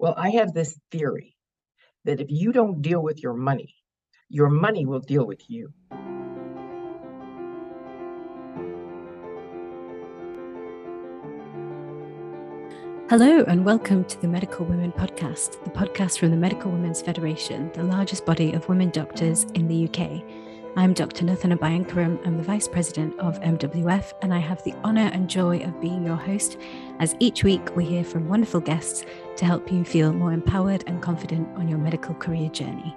Well, I have this theory that if you don't deal with your money, your money will deal with you. Hello, and welcome to the Medical Women Podcast, the podcast from the Medical Women's Federation, the largest body of women doctors in the UK. I'm Dr. Nuthana Bhayankaram. I'm the Vice President of MWF, and I have the honour and joy of being your host as each week we hear from wonderful guests to help you feel more empowered and confident on your medical career journey.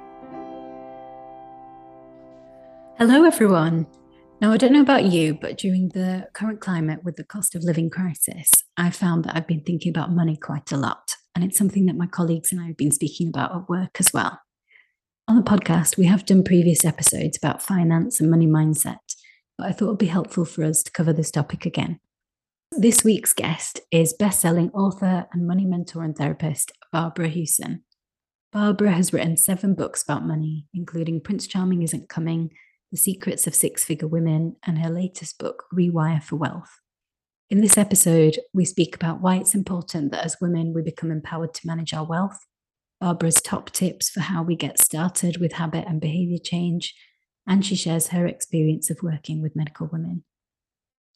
Hello, everyone. Now, I don't know about you, but during the current climate with the cost of living crisis, I found that I've been thinking about money quite a lot. And it's something that my colleagues and I have been speaking about at work as well. On the podcast, we have done previous episodes about finance and money mindset, but I thought it would be helpful for us to cover this topic again. This week's guest is best-selling author and money mentor and therapist Barbara Huson. Barbara has written seven books about money, including Prince Charming Isn't Coming, The Secrets of Six Figure Women, and her latest book, Rewire for Wealth. In this episode, we speak about why it's important that as women we become empowered to manage our wealth, Barbara's top tips for how we get started with habit and behavior change, and she shares her experience of working with medical women.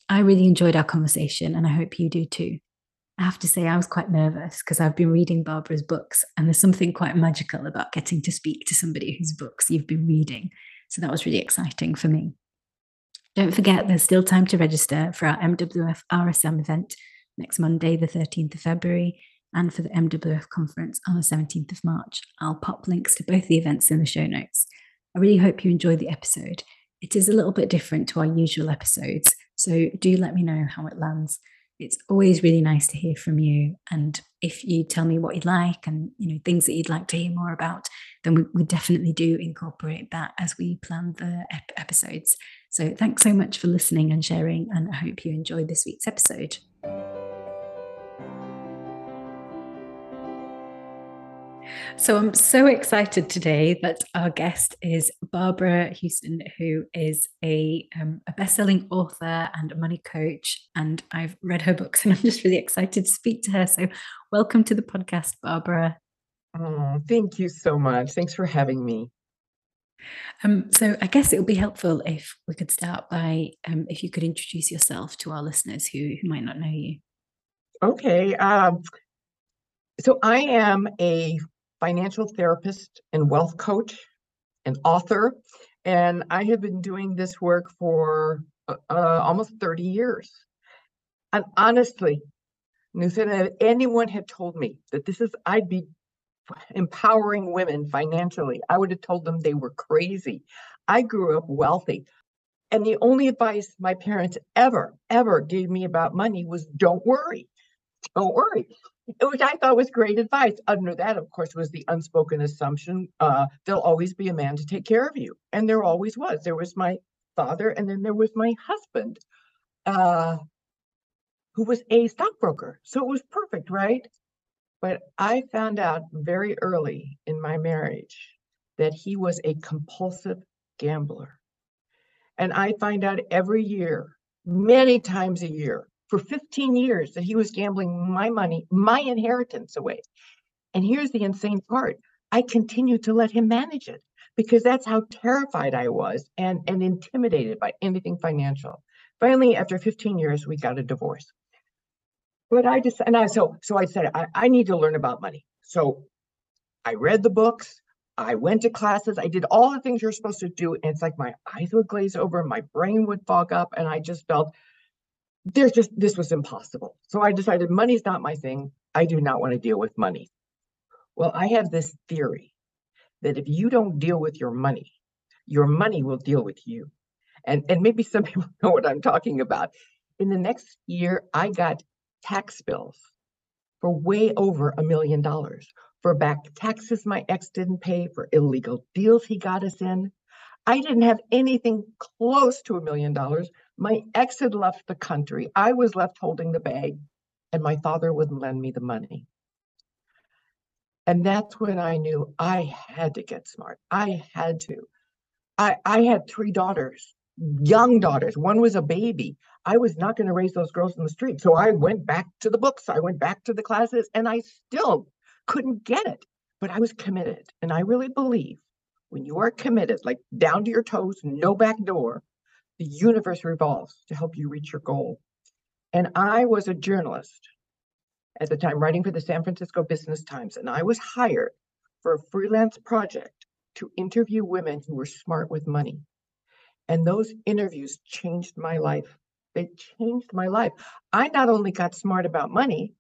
I really enjoyed our conversation, and I hope you do too. I have to say, I was quite nervous because I've been reading Barbara's books, and there's something quite magical about getting to speak to somebody whose books you've been reading. So that was really exciting for me. Don't forget, there's still time to register for our MWF RSM event next Monday, the 13th of February, and for the MWF conference on the 17th of March. I'll pop links to both the events in the show notes. I really hope you enjoy the episode. It is a little bit different to our usual episodes, so do let me know how it lands. It's always really nice to hear from you. And if you tell me what you'd like and you know things that you'd like to hear more about, then we, we definitely do incorporate that as we plan the ep- episodes. So thanks so much for listening and sharing, and I hope you enjoyed this week's episode. So I'm so excited today that our guest is Barbara Huson, who is a, um, a best-selling author and a money coach. And I've read her books, and I'm just really excited to speak to her. So welcome to the podcast, Barbara. Oh, thank you so much. Thanks for having me. Um, so I guess it would be helpful if we could start by um, if you could introduce yourself to our listeners who who might not know you. Okay. Um, so I am a financial therapist and wealth coach and author. And I have been doing this work for uh, uh almost 30 years. And honestly, Nuthan, if anyone had told me that this is, I'd be empowering women financially, I would have told them they were crazy. I grew up wealthy. And the only advice my parents ever, ever gave me about money was don't worry. Don't worry which I thought was great advice. Under that, of course, was the unspoken assumption uh, there'll always be a man to take care of you. And there always was. There was my father, and then there was my husband, uh, who was a stockbroker. So it was perfect, right? But I found out very early in my marriage that he was a compulsive gambler. And I find out every year, many times a year, for 15 years that he was gambling my money, my inheritance away. And here's the insane part I continued to let him manage it because that's how terrified I was and, and intimidated by anything financial. Finally, after 15 years, we got a divorce. But I just, and I, so, so I said, I, I need to learn about money. So I read the books, I went to classes, I did all the things you're supposed to do. And it's like my eyes would glaze over, my brain would fog up, and I just felt there's just this was impossible. So I decided money's not my thing. I do not want to deal with money. Well, I have this theory that if you don't deal with your money, your money will deal with you. And, and maybe some people know what I'm talking about. In the next year, I got tax bills for way over a million dollars for back taxes my ex didn't pay, for illegal deals he got us in. I didn't have anything close to a million dollars my ex had left the country. I was left holding the bag, and my father wouldn't lend me the money. And that's when I knew I had to get smart. I had to. I, I had three daughters, young daughters. One was a baby. I was not going to raise those girls in the street. So I went back to the books. I went back to the classes, and I still couldn't get it, but I was committed. And I really believe when you are committed, like down to your toes, no back door, the universe revolves to help you reach your goal. And I was a journalist at the time, writing for the San Francisco Business Times, and I was hired for a freelance project to interview women who were smart with money. And those interviews changed my life. They changed my life. I not only got smart about money,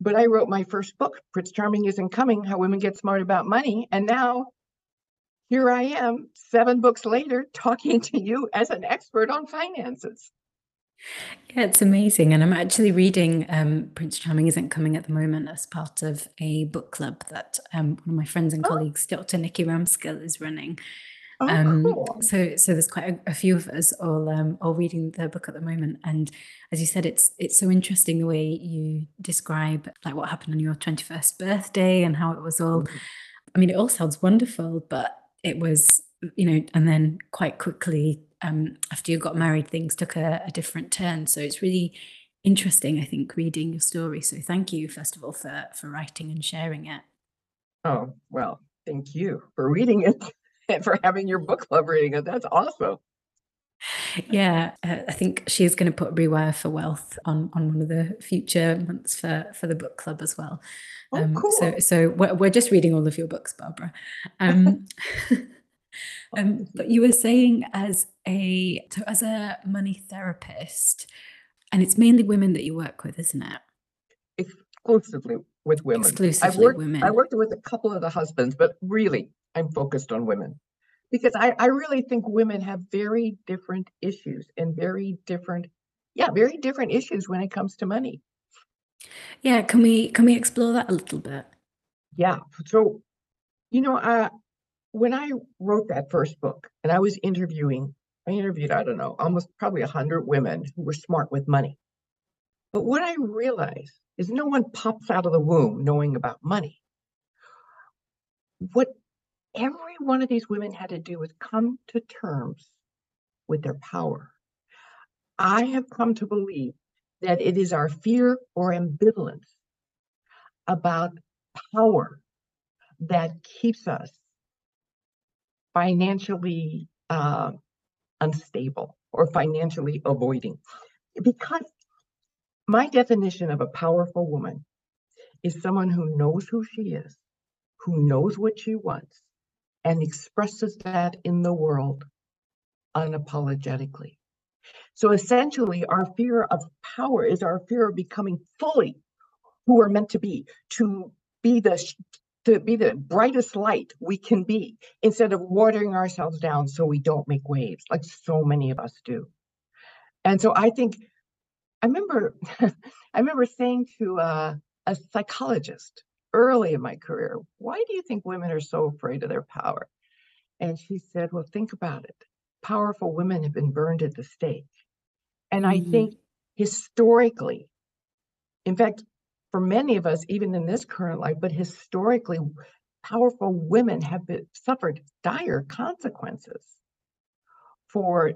but I wrote my first book, Prince Charming Isn't Coming How Women Get Smart About Money. And now here I am, seven books later, talking to you as an expert on finances. Yeah, it's amazing. And I'm actually reading um, Prince Charming Isn't Coming at the moment as part of a book club that um, one of my friends and oh. colleagues, Dr. Nikki Ramskill, is running. Oh, um, cool. so so there's quite a, a few of us all um, all reading the book at the moment, and as you said, it's it's so interesting the way you describe like what happened on your 21st birthday and how it was all. Mm-hmm. I mean, it all sounds wonderful, but it was you know, and then quite quickly um, after you got married, things took a, a different turn. So it's really interesting, I think, reading your story. So thank you, first of all, for for writing and sharing it. Oh well, thank you for reading it and for having your book club reading it. That's awesome. Yeah, uh, I think she's going to put Rewire for Wealth on on one of the future months for for the book club as well. Oh, um, cool. So so we're, we're just reading all of your books, Barbara. Um, um, but you were saying as a so as a money therapist, and it's mainly women that you work with, isn't it? Exclusively with women. Exclusively I worked, women. I worked with a couple of the husbands, but really, I'm focused on women because I, I really think women have very different issues and very different, yeah, very different issues when it comes to money. Yeah, can we can we explore that a little bit? Yeah. So, you know, uh, when I wrote that first book and I was interviewing, I interviewed, I don't know, almost probably a hundred women who were smart with money. But what I realized is no one pops out of the womb knowing about money. What every one of these women had to do was come to terms with their power. I have come to believe that it is our fear or ambivalence about power that keeps us financially uh, unstable or financially avoiding. Because my definition of a powerful woman is someone who knows who she is, who knows what she wants, and expresses that in the world unapologetically. So essentially, our fear of power is our fear of becoming fully who we're meant to be, to be the to be the brightest light we can be instead of watering ourselves down so we don't make waves like so many of us do. And so I think I remember I remember saying to uh, a psychologist early in my career, why do you think women are so afraid of their power? And she said, well, think about it. Powerful women have been burned at the stake. And mm-hmm. I think historically, in fact, for many of us, even in this current life, but historically, powerful women have been, suffered dire consequences for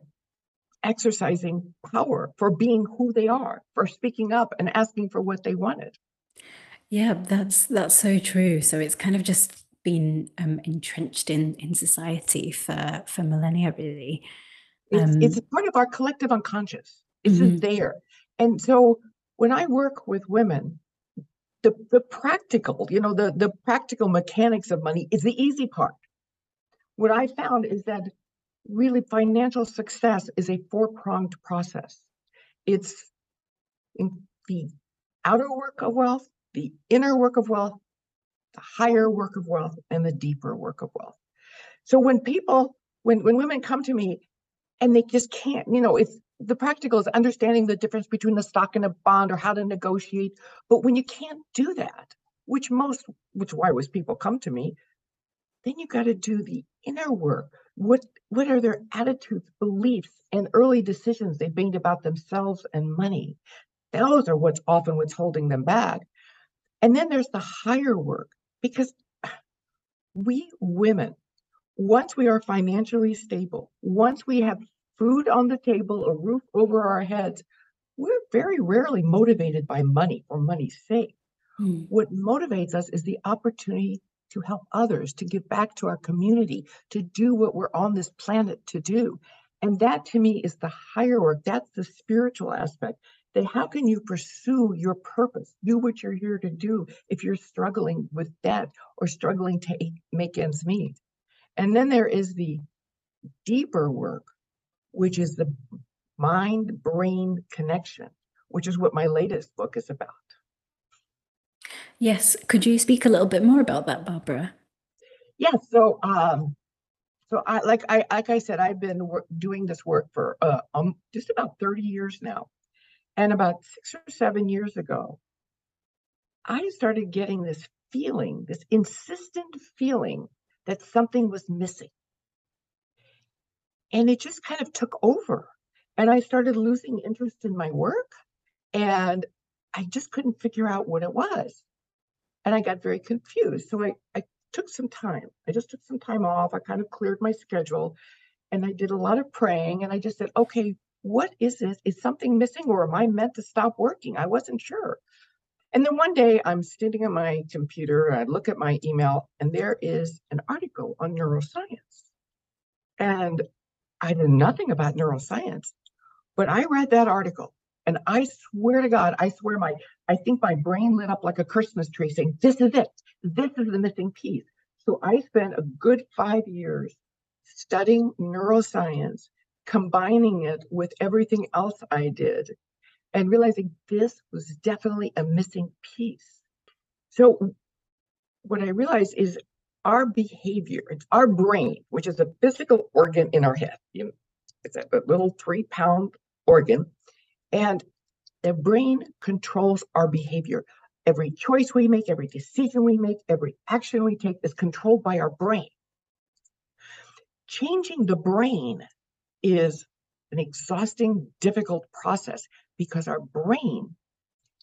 exercising power, for being who they are, for speaking up and asking for what they wanted. Yeah, that's that's so true. So it's kind of just been um, entrenched in in society for for millennia, really. Um, it's, it's part of our collective unconscious. It's mm-hmm. just there. And so when I work with women, the, the practical, you know, the, the practical mechanics of money is the easy part. What I found is that really financial success is a four pronged process. It's in the outer work of wealth, the inner work of wealth, the higher work of wealth, and the deeper work of wealth. So when people, when, when women come to me and they just can't, you know, it's the practical is understanding the difference between a stock and a bond or how to negotiate. But when you can't do that, which most, which why was people come to me, then you got to do the inner work. What what are their attitudes, beliefs, and early decisions they've made about themselves and money? Those are what's often what's holding them back. And then there's the higher work because we women, once we are financially stable, once we have food on the table, a roof over our heads, we're very rarely motivated by money or money's sake. Mm. What motivates us is the opportunity to help others, to give back to our community, to do what we're on this planet to do. And that to me is the higher work. That's the spiritual aspect. That how can you pursue your purpose, do what you're here to do if you're struggling with debt or struggling to make ends meet? And then there is the deeper work, which is the mind brain connection, which is what my latest book is about. Yes. Could you speak a little bit more about that, Barbara? Yeah, so um, so I like I like I said, I've been doing this work for uh, um just about 30 years now. And about six or seven years ago, I started getting this feeling, this insistent feeling that something was missing. And it just kind of took over. And I started losing interest in my work. And I just couldn't figure out what it was. And I got very confused. So I, I took some time. I just took some time off. I kind of cleared my schedule and I did a lot of praying. And I just said, okay, what is this? Is something missing or am I meant to stop working? I wasn't sure. And then one day I'm sitting at my computer, I look at my email, and there is an article on neuroscience. And I knew nothing about neuroscience, but I read that article and I swear to God, I swear my, I think my brain lit up like a Christmas tree saying, this is it. This is the missing piece. So I spent a good five years studying neuroscience, combining it with everything else I did, and realizing this was definitely a missing piece. So what I realized is our behavior, it's our brain, which is a physical organ in our head. It's a a little three pound organ. And the brain controls our behavior. Every choice we make, every decision we make, every action we take is controlled by our brain. Changing the brain is an exhausting, difficult process because our brain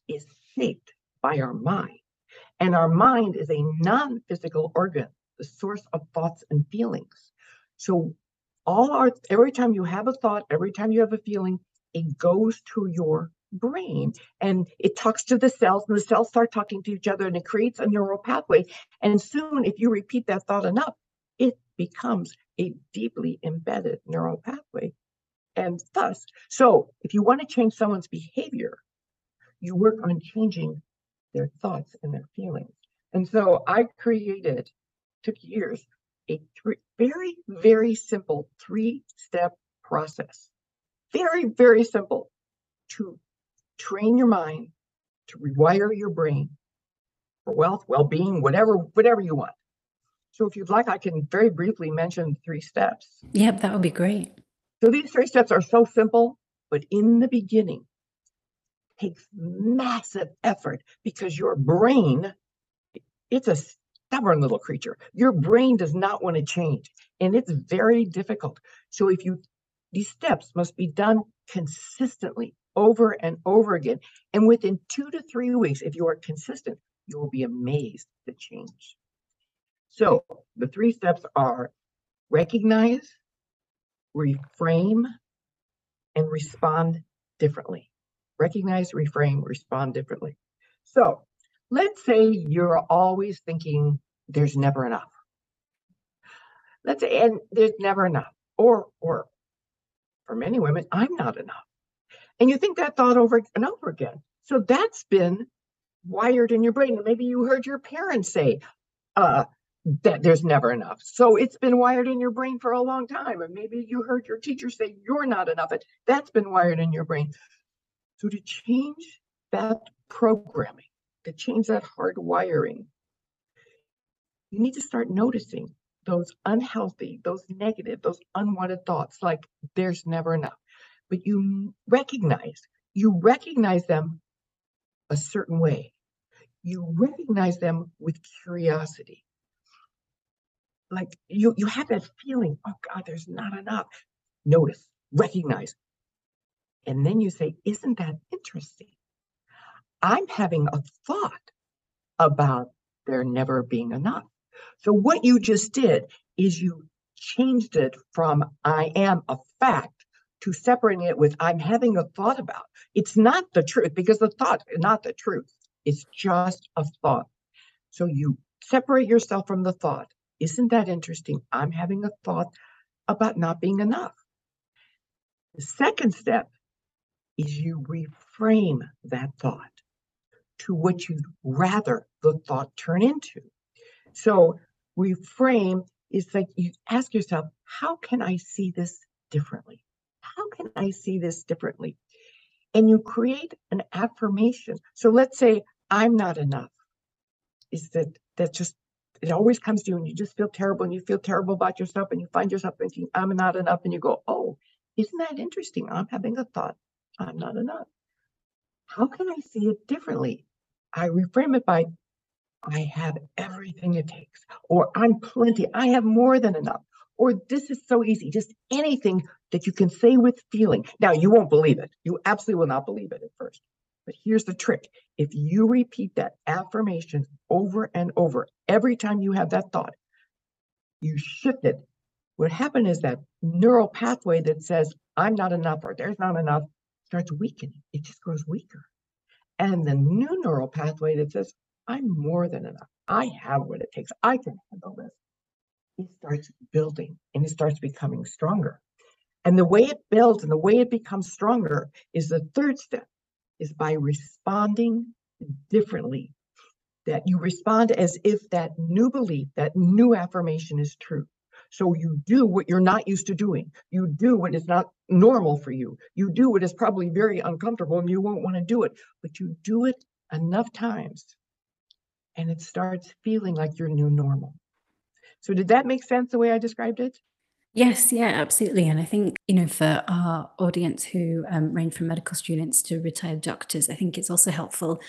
is shaped by our mind. And our mind is a non physical organ, the source of thoughts and feelings. So, all our every time you have a thought, every time you have a feeling, it goes to your brain and it talks to the cells, and the cells start talking to each other, and it creates a neural pathway. And soon, if you repeat that thought enough, it becomes a deeply embedded neural pathway. And thus, so if you want to change someone's behavior, you work on changing their thoughts and their feelings. And so I created, took years, a three, very, very simple three step process. Very, very simple to train your mind, to rewire your brain for wealth, well being, whatever, whatever you want. So if you'd like, I can very briefly mention three steps. Yep, that would be great. So these three steps are so simple, but in the beginning, takes massive effort because your brain, it's a stubborn little creature. Your brain does not want to change, and it's very difficult. So if you, these steps must be done consistently over and over again. And within two to three weeks, if you are consistent, you will be amazed at the change. So the three steps are recognize, reframe, and respond differently. Recognize, reframe, respond differently. So let's say you're always thinking there's never enough. Let's say, and there's never enough. Or, or for many women, I'm not enough. And you think that thought over and over again. So that's been wired in your brain. And maybe you heard your parents say, uh, that there's never enough. So it's been wired in your brain for a long time. And maybe you heard your teacher say you're not enough. And that's been wired in your brain. So to change that programming, to change that hard wiring, you need to start noticing those unhealthy, those negative, those unwanted thoughts like there's never enough. But you recognize, you recognize them a certain way. You recognize them with curiosity like you you have that feeling oh god there's not enough. Notice recognize. And then you say isn't that interesting? I'm having a thought about there never being enough. So what you just did is you changed it from i am a fact to separating it with i'm having a thought about. It's not the truth because the thought not the truth. It's just a thought. So you separate yourself from the thought. Isn't that interesting? I'm having a thought about not being enough. The second step is you reframe that thought to what you'd rather the thought turn into. So reframe is like you ask yourself, how can I see this differently? How can I see this differently? And you create an affirmation. So let's say I'm not enough. Is that that just it always comes to you and you just feel terrible and you feel terrible about yourself and you find yourself thinking, I'm not enough. And you go, Oh, isn't that interesting? I'm having a thought, I'm not enough. How can I see it differently? I reframe it by I have everything it takes, or I'm plenty, I have more than enough, or this is so easy, just anything that you can say with feeling. Now, you won't believe it. You absolutely will not believe it at first. But here's the trick if you repeat that affirmation over and over, every time you have that thought, you shift it. What happened is that neural pathway that says, I'm not enough or there's not enough starts weakening. It just grows weaker. And the new neural pathway that says, I'm more than enough. I have what it takes. I can handle this. It starts building and it starts becoming stronger. And the way it builds and the way it becomes stronger is the third step is by responding differently. That you respond as if that new belief, that new affirmation is true. So you do what you're not used to doing. You do what is not normal for you. You do what is probably very uncomfortable and you won't want to do it, but you do it enough times and it starts feeling like your new normal. So did that make sense the way I described it? Yes, yeah, absolutely. And I think, you know, for our audience who um, range from medical students to retired doctors, I think it's also helpful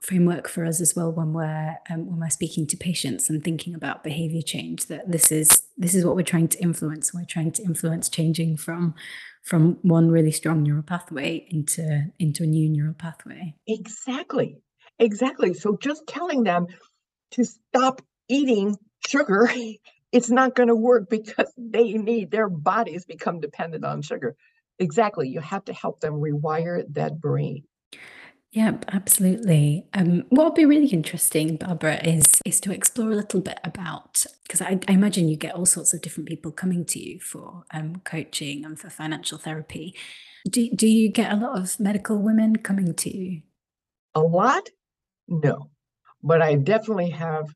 framework for us as well when we're um, when we're speaking to patients and thinking about behavior change that this is this is what we're trying to influence we're trying to influence changing from from one really strong neural pathway into into a new neural pathway exactly exactly so just telling them to stop eating sugar it's not going to work because they need their bodies become dependent on sugar exactly you have to help them rewire that brain Yep, absolutely. Um, what would be really interesting, Barbara, is is to explore a little bit about because I, I, imagine you get all sorts of different people coming to you for um, coaching and for financial therapy. Do do you get a lot of medical women coming to you? A lot, no, but I definitely have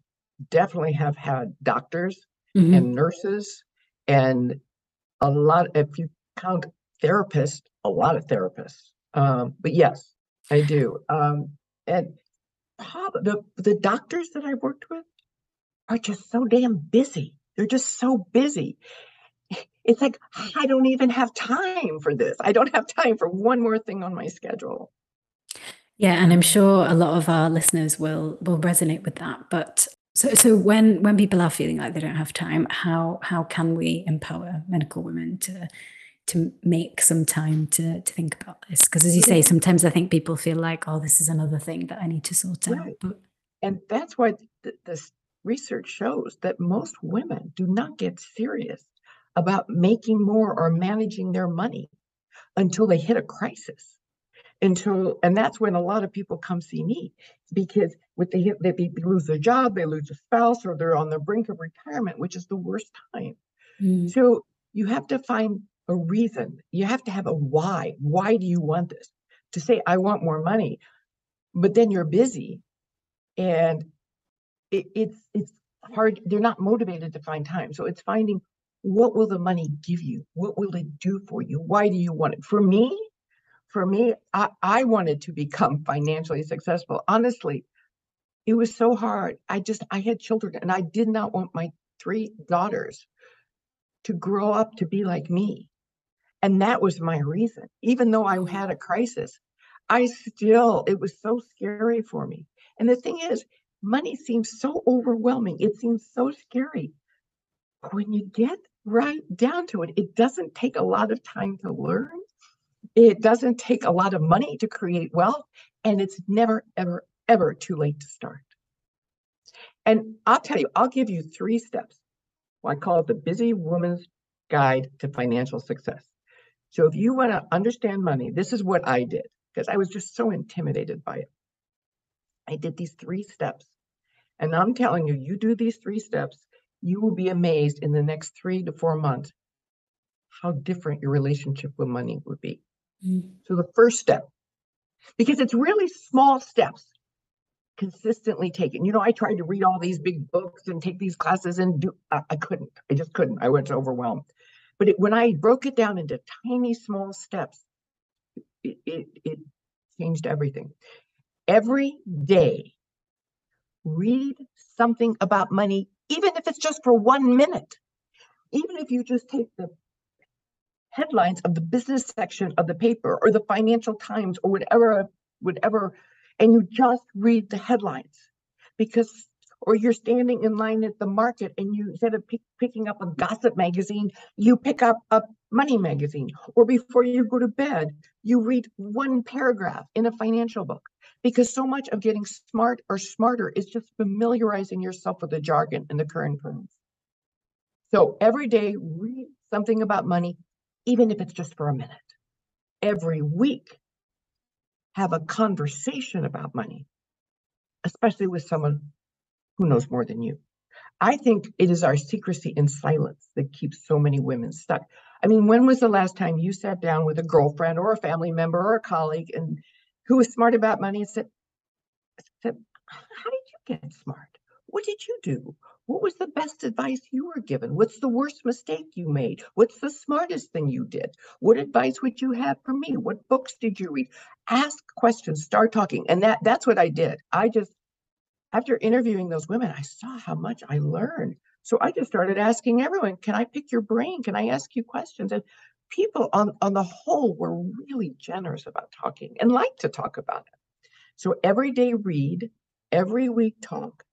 definitely have had doctors mm-hmm. and nurses and a lot. If you count therapists, a lot of therapists. Um, but yes, I do. Um, and the the doctors that I've worked with are just so damn busy. They're just so busy. It's like I don't even have time for this. I don't have time for one more thing on my schedule. Yeah, and I'm sure a lot of our listeners will will resonate with that. But so so when when people are feeling like they don't have time, how how can we empower medical women to to make some time to to think about this? Because as you say sometimes i think people feel like oh this is another thing that i need to sort out but and that's why th- this research shows that most women do not get serious about making more or managing their money until they hit a crisis until and that's when a lot of people come see me because with they hit they, they lose their job they lose a spouse or they're on the brink of retirement which is the worst time mm. so you have to find a reason. You have to have a why. Why do you want this? To say, I want more money, but then you're busy and it, it's it's hard. They're not motivated to find time. So it's finding what will the money give you? What will it do for you? Why do you want it? For me, for me, I, I wanted to become financially successful. Honestly, it was so hard. I just I had children and I did not want my three daughters to grow up to be like me. And that was my reason. Even though I mm-hmm. had a crisis, I still, it was so scary for me. And the thing is, money seems so overwhelming. It seems so scary. When you get right down to it, it doesn't take a lot of time to learn. It doesn't take a lot of money to create wealth. And it's never, ever, ever too late to start. And I'll tell you, I'll give you three steps. Well, I call it the busy woman's guide to financial success. So if you want to understand money, this is what I did because I was just so intimidated by it. I did these three steps. And I'm telling you, you do these three steps, you will be amazed in the next three to four months how different your relationship with money would be. So the first step, because it's really small steps consistently taken. You know, I tried to read all these big books and take these classes and do, I, I couldn't. I just couldn't. I was overwhelmed. But it, when I broke it down into tiny, small steps, it, it, it changed everything. Every day, read something about money, even if it's just for one minute. Even if you just take the headlines of the business section of the paper or the Financial Times or whatever, whatever, and you just read the headlines because, or you're standing in line at the market and you, instead of pick, picking up a gossip magazine, you pick up a money magazine. Or before you go to bed, you read one paragraph in a financial book because so much of getting smart or smarter is just familiarizing yourself with the jargon and the current terms. So every day, read something about money, even if it's just for a minute. Every week, have a conversation about money, especially with someone who knows more than you. I think it is our secrecy and silence that keeps so many women stuck. I mean, when was the last time you sat down with a girlfriend or a family member or a colleague and who was smart about money and said, said How did you get smart? What did you do? What was the best advice you were given? What's the worst mistake you made? What's the smartest thing you did? What advice would you have for me? What books did you read? Ask questions, start talking. And that that's what I did. I just after interviewing those women, I saw how much I learned. So I just started asking everyone, can I pick your brain? Can I ask you questions? And people on, on the whole were really generous about talking and like to talk about it. So every day read, every week talk,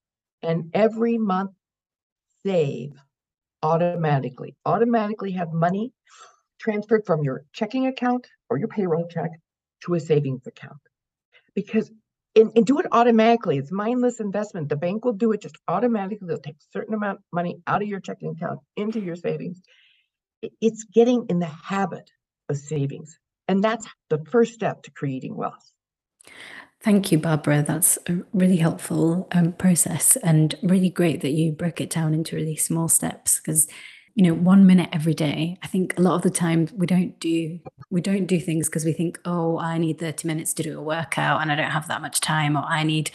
and every month save automatically. Automatically have money transferred from your checking account or your payroll check to a savings account. Because and, and do it automatically. It's mindless investment. The bank will do it just automatically. They'll take a certain amount of money out of your checking account into your savings. It's getting in the habit of savings. And that's the first step to creating wealth. Thank you, Barbara. That's a really helpful um, process and really great that you broke it down into really small steps because you know one minute every day i think a lot of the time we don't do we don't do things because we think oh i need 30 minutes to do a workout and i don't have that much time or i need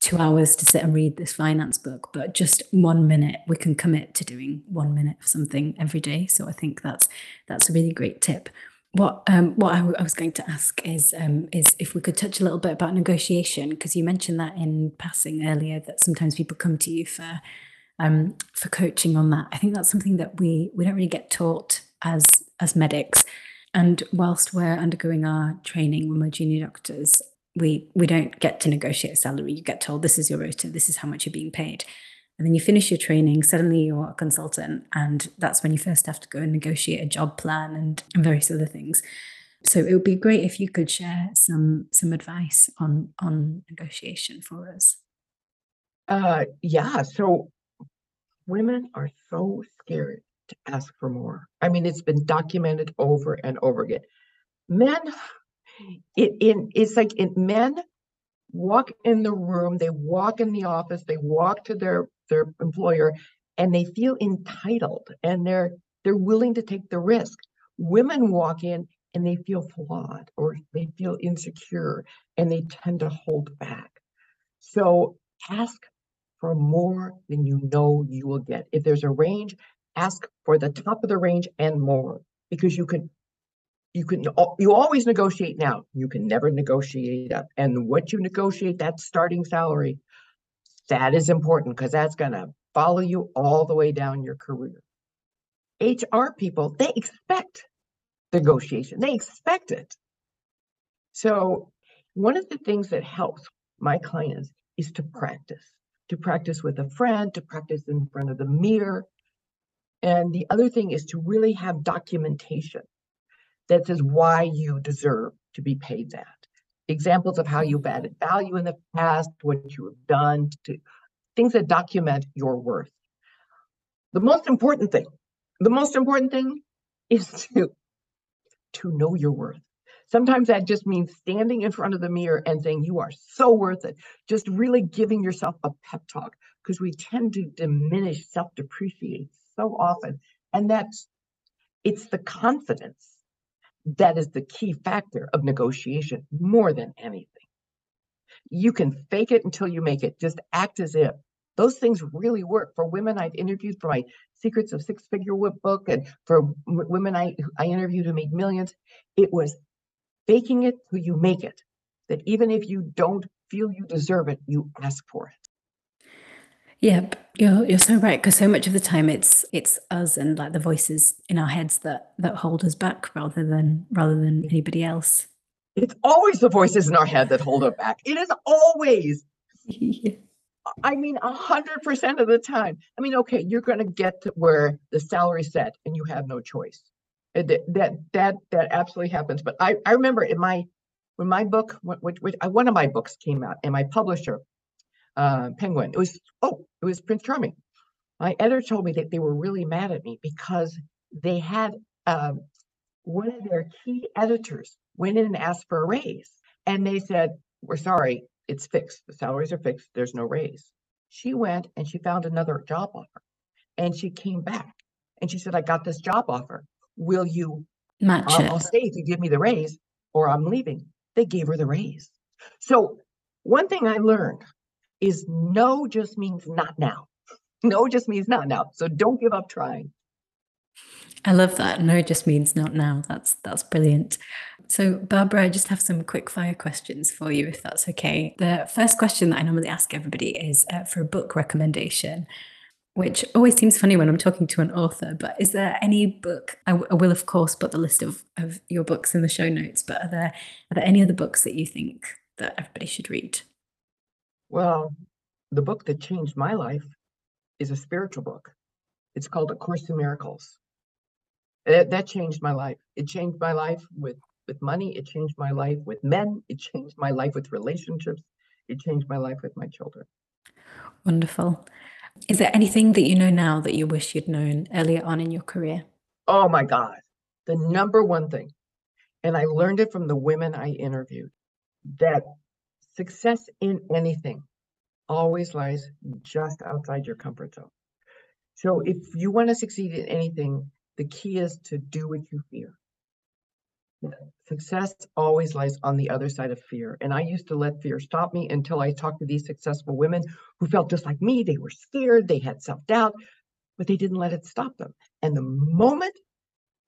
two hours to sit and read this finance book but just one minute we can commit to doing one minute of something every day so i think that's that's a really great tip what um, what I, I was going to ask is um, is if we could touch a little bit about negotiation because you mentioned that in passing earlier that sometimes people come to you for um, for coaching on that. I think that's something that we we don't really get taught as as medics, and whilst we're undergoing our training when we're junior doctors, we we don't get to negotiate a salary. You get told this is your rota, this is how much you're being paid. And then you finish your training, suddenly you're a consultant, and that's when you first have to go and negotiate a job plan and, and various other things. So it would be great if you could share some some advice on on negotiation for us. Uh, yeah. So women are so scared to ask for more. I mean, it's been documented over and over again. Men, it, it it's like it, men walk in the room, they walk in the office, they walk to their their employer and they feel entitled and they're they're willing to take the risk. Women walk in and they feel flawed or they feel insecure and they tend to hold back. So ask for more than you know you will get. If there's a range, ask for the top of the range and more because you can you can you always negotiate now. You can never negotiate up. And what you negotiate, that starting salary, that is important because that's going to follow you all the way down your career. HR people, they expect negotiation, they expect it. So, one of the things that helps my clients is to practice, to practice with a friend, to practice in front of the mirror. And the other thing is to really have documentation that says why you deserve to be paid that examples of how you've added value in the past, what you have done, to, things that document your worth. The most important thing, the most important thing is to, to know your worth. Sometimes that just means standing in front of the mirror and saying, You are so worth it. Just really giving yourself a pep talk because we tend to diminish, self depreciate so often. And that's it's the confidence that is the key factor of negotiation more than anything. You can fake it until you make it, just act as if. Those things really work for women I've interviewed for my Secrets of Six Figure book and for women I, I interviewed who made millions. It was faking it till you make it. That even if you don't feel you deserve it, you ask for it. Yep, you're you're so right because so much of the time it's it's us and like the voices in our heads that that hold us back rather than rather than anybody else. It's always the voices in our head that hold us back. It is always. yeah. I mean, a hundred percent of the time. I mean, okay, you're going to get to where the salary set and you have no choice. That that that that absolutely happens. But I I remember in my when my book, which, which one of my books came out, and my publisher, uh, Penguin, it was oh, it was Prince Charming. My editor told me that they were really mad at me because they had um, one of their key editors went in and asked for a raise, and they said, "We're sorry, it's fixed. The salaries are fixed. There's no raise. She went and she found another job offer and she came back and she said, I got this job offer. Will you match I'll, it? I'll stay if you give me the raise or I'm leaving. They gave her the raise. So, one thing I learned is no just means not now. No just means not now. So, don't give up trying. I love that. No just means not now. That's that's brilliant. So, Barbara, I just have some quick fire questions for you, if that's okay. The first question that I normally ask everybody is uh, for a book recommendation, which always seems funny when I'm talking to an author. But is there any book? I, w- I will, of course, put the list of, of your books in the show notes. But are there are there any other books that you think that everybody should read? Well, the book that changed my life is a spiritual book. It's called A Course in Miracles. That, that changed my life. It changed my life with with money. It changed my life with men. It changed my life with relationships. It changed my life with my children. Wonderful. Is there anything that you know now that you wish you'd known earlier on in your career? Oh my God. The number one thing, and I learned it from the women I interviewed, that success in anything always lies just outside your comfort zone. So if you want to succeed in anything, the key is to do what you fear. Success always lies on the other side of fear. And I used to let fear stop me until I talked to these successful women who felt just like me. They were scared, they had self doubt, but they didn't let it stop them. And the moment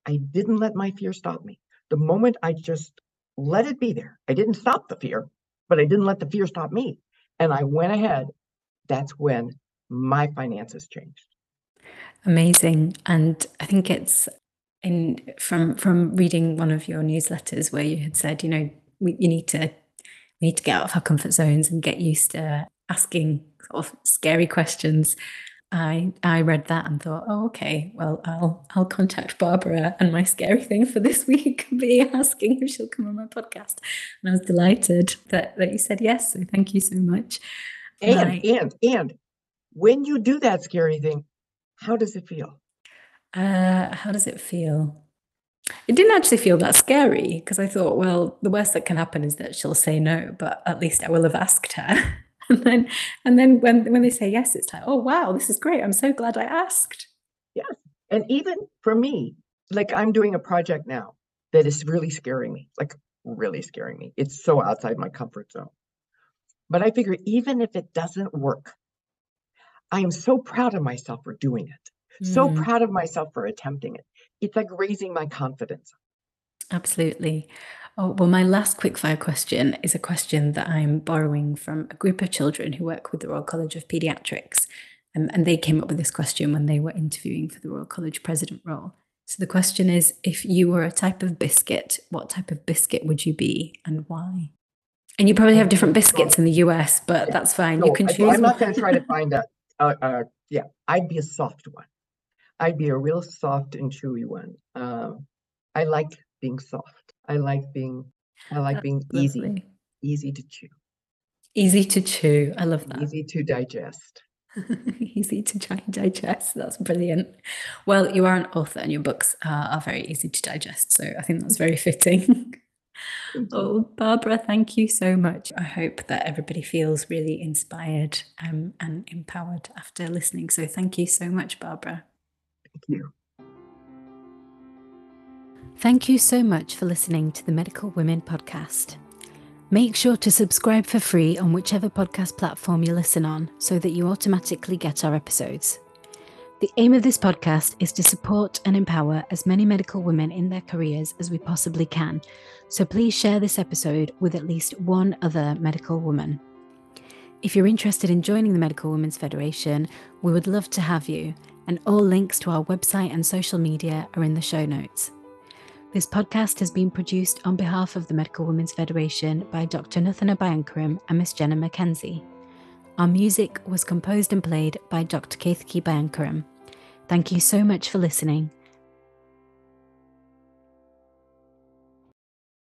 I didn't let my fear stop me, the moment I just let it be there, I didn't stop the fear, but I didn't let the fear stop me. And I went ahead, that's when my finances changed. Amazing. And I think it's in from from reading one of your newsletters where you had said, you know, we, you need to we need to get out of our comfort zones and get used to asking sort of scary questions. I I read that and thought, oh, okay, well, I'll I'll contact Barbara, and my scary thing for this week could be asking if she'll come on my podcast. And I was delighted that that you said yes. So thank you so much. And I, and and when you do that scary thing, how does it feel? Uh, how does it feel? It didn't actually feel that scary because I thought, well, the worst that can happen is that she'll say no, but at least I will have asked her. and then, and then when when they say yes, it's like, oh wow, this is great. I'm so glad I asked. Yes, and even for me, like I'm doing a project now that is really scaring me, like really scaring me. It's so outside my comfort zone. But I figure even if it doesn't work, I am so proud of myself for doing it. So mm. proud of myself for attempting it. It's like raising my confidence. Absolutely. Oh, well, my last quickfire question is a question that I'm borrowing from a group of children who work with the Royal College of Pediatrics. Um, and they came up with this question when they were interviewing for the Royal College president role. So the question is if you were a type of biscuit, what type of biscuit would you be and why? And you probably have different biscuits in the US, but yeah. that's fine. No, you can choose. I'm not going to try to find a, uh, uh, yeah, I'd be a soft one. I'd be a real soft and chewy one. Um, I like being soft. I like being I like That's being lovely. easy, easy to chew. Easy to chew. I love that. Easy to digest. easy to try and digest. That's brilliant. Well, you are an author and your books are, are very easy to digest. So I think that's very fitting. Oh, Barbara, thank you so much. I hope that everybody feels really inspired um, and empowered after listening. So, thank you so much, Barbara. Thank you. Thank you so much for listening to the Medical Women podcast. Make sure to subscribe for free on whichever podcast platform you listen on so that you automatically get our episodes. The aim of this podcast is to support and empower as many medical women in their careers as we possibly can. So please share this episode with at least one other medical woman. If you're interested in joining the Medical Women's Federation, we would love to have you, and all links to our website and social media are in the show notes. This podcast has been produced on behalf of the Medical Women's Federation by Dr. Nuthana Bhayankaram and Miss Jenna Mackenzie. Our music was composed and played by Dr. Keithki Bhayankaram. Thank you so much for listening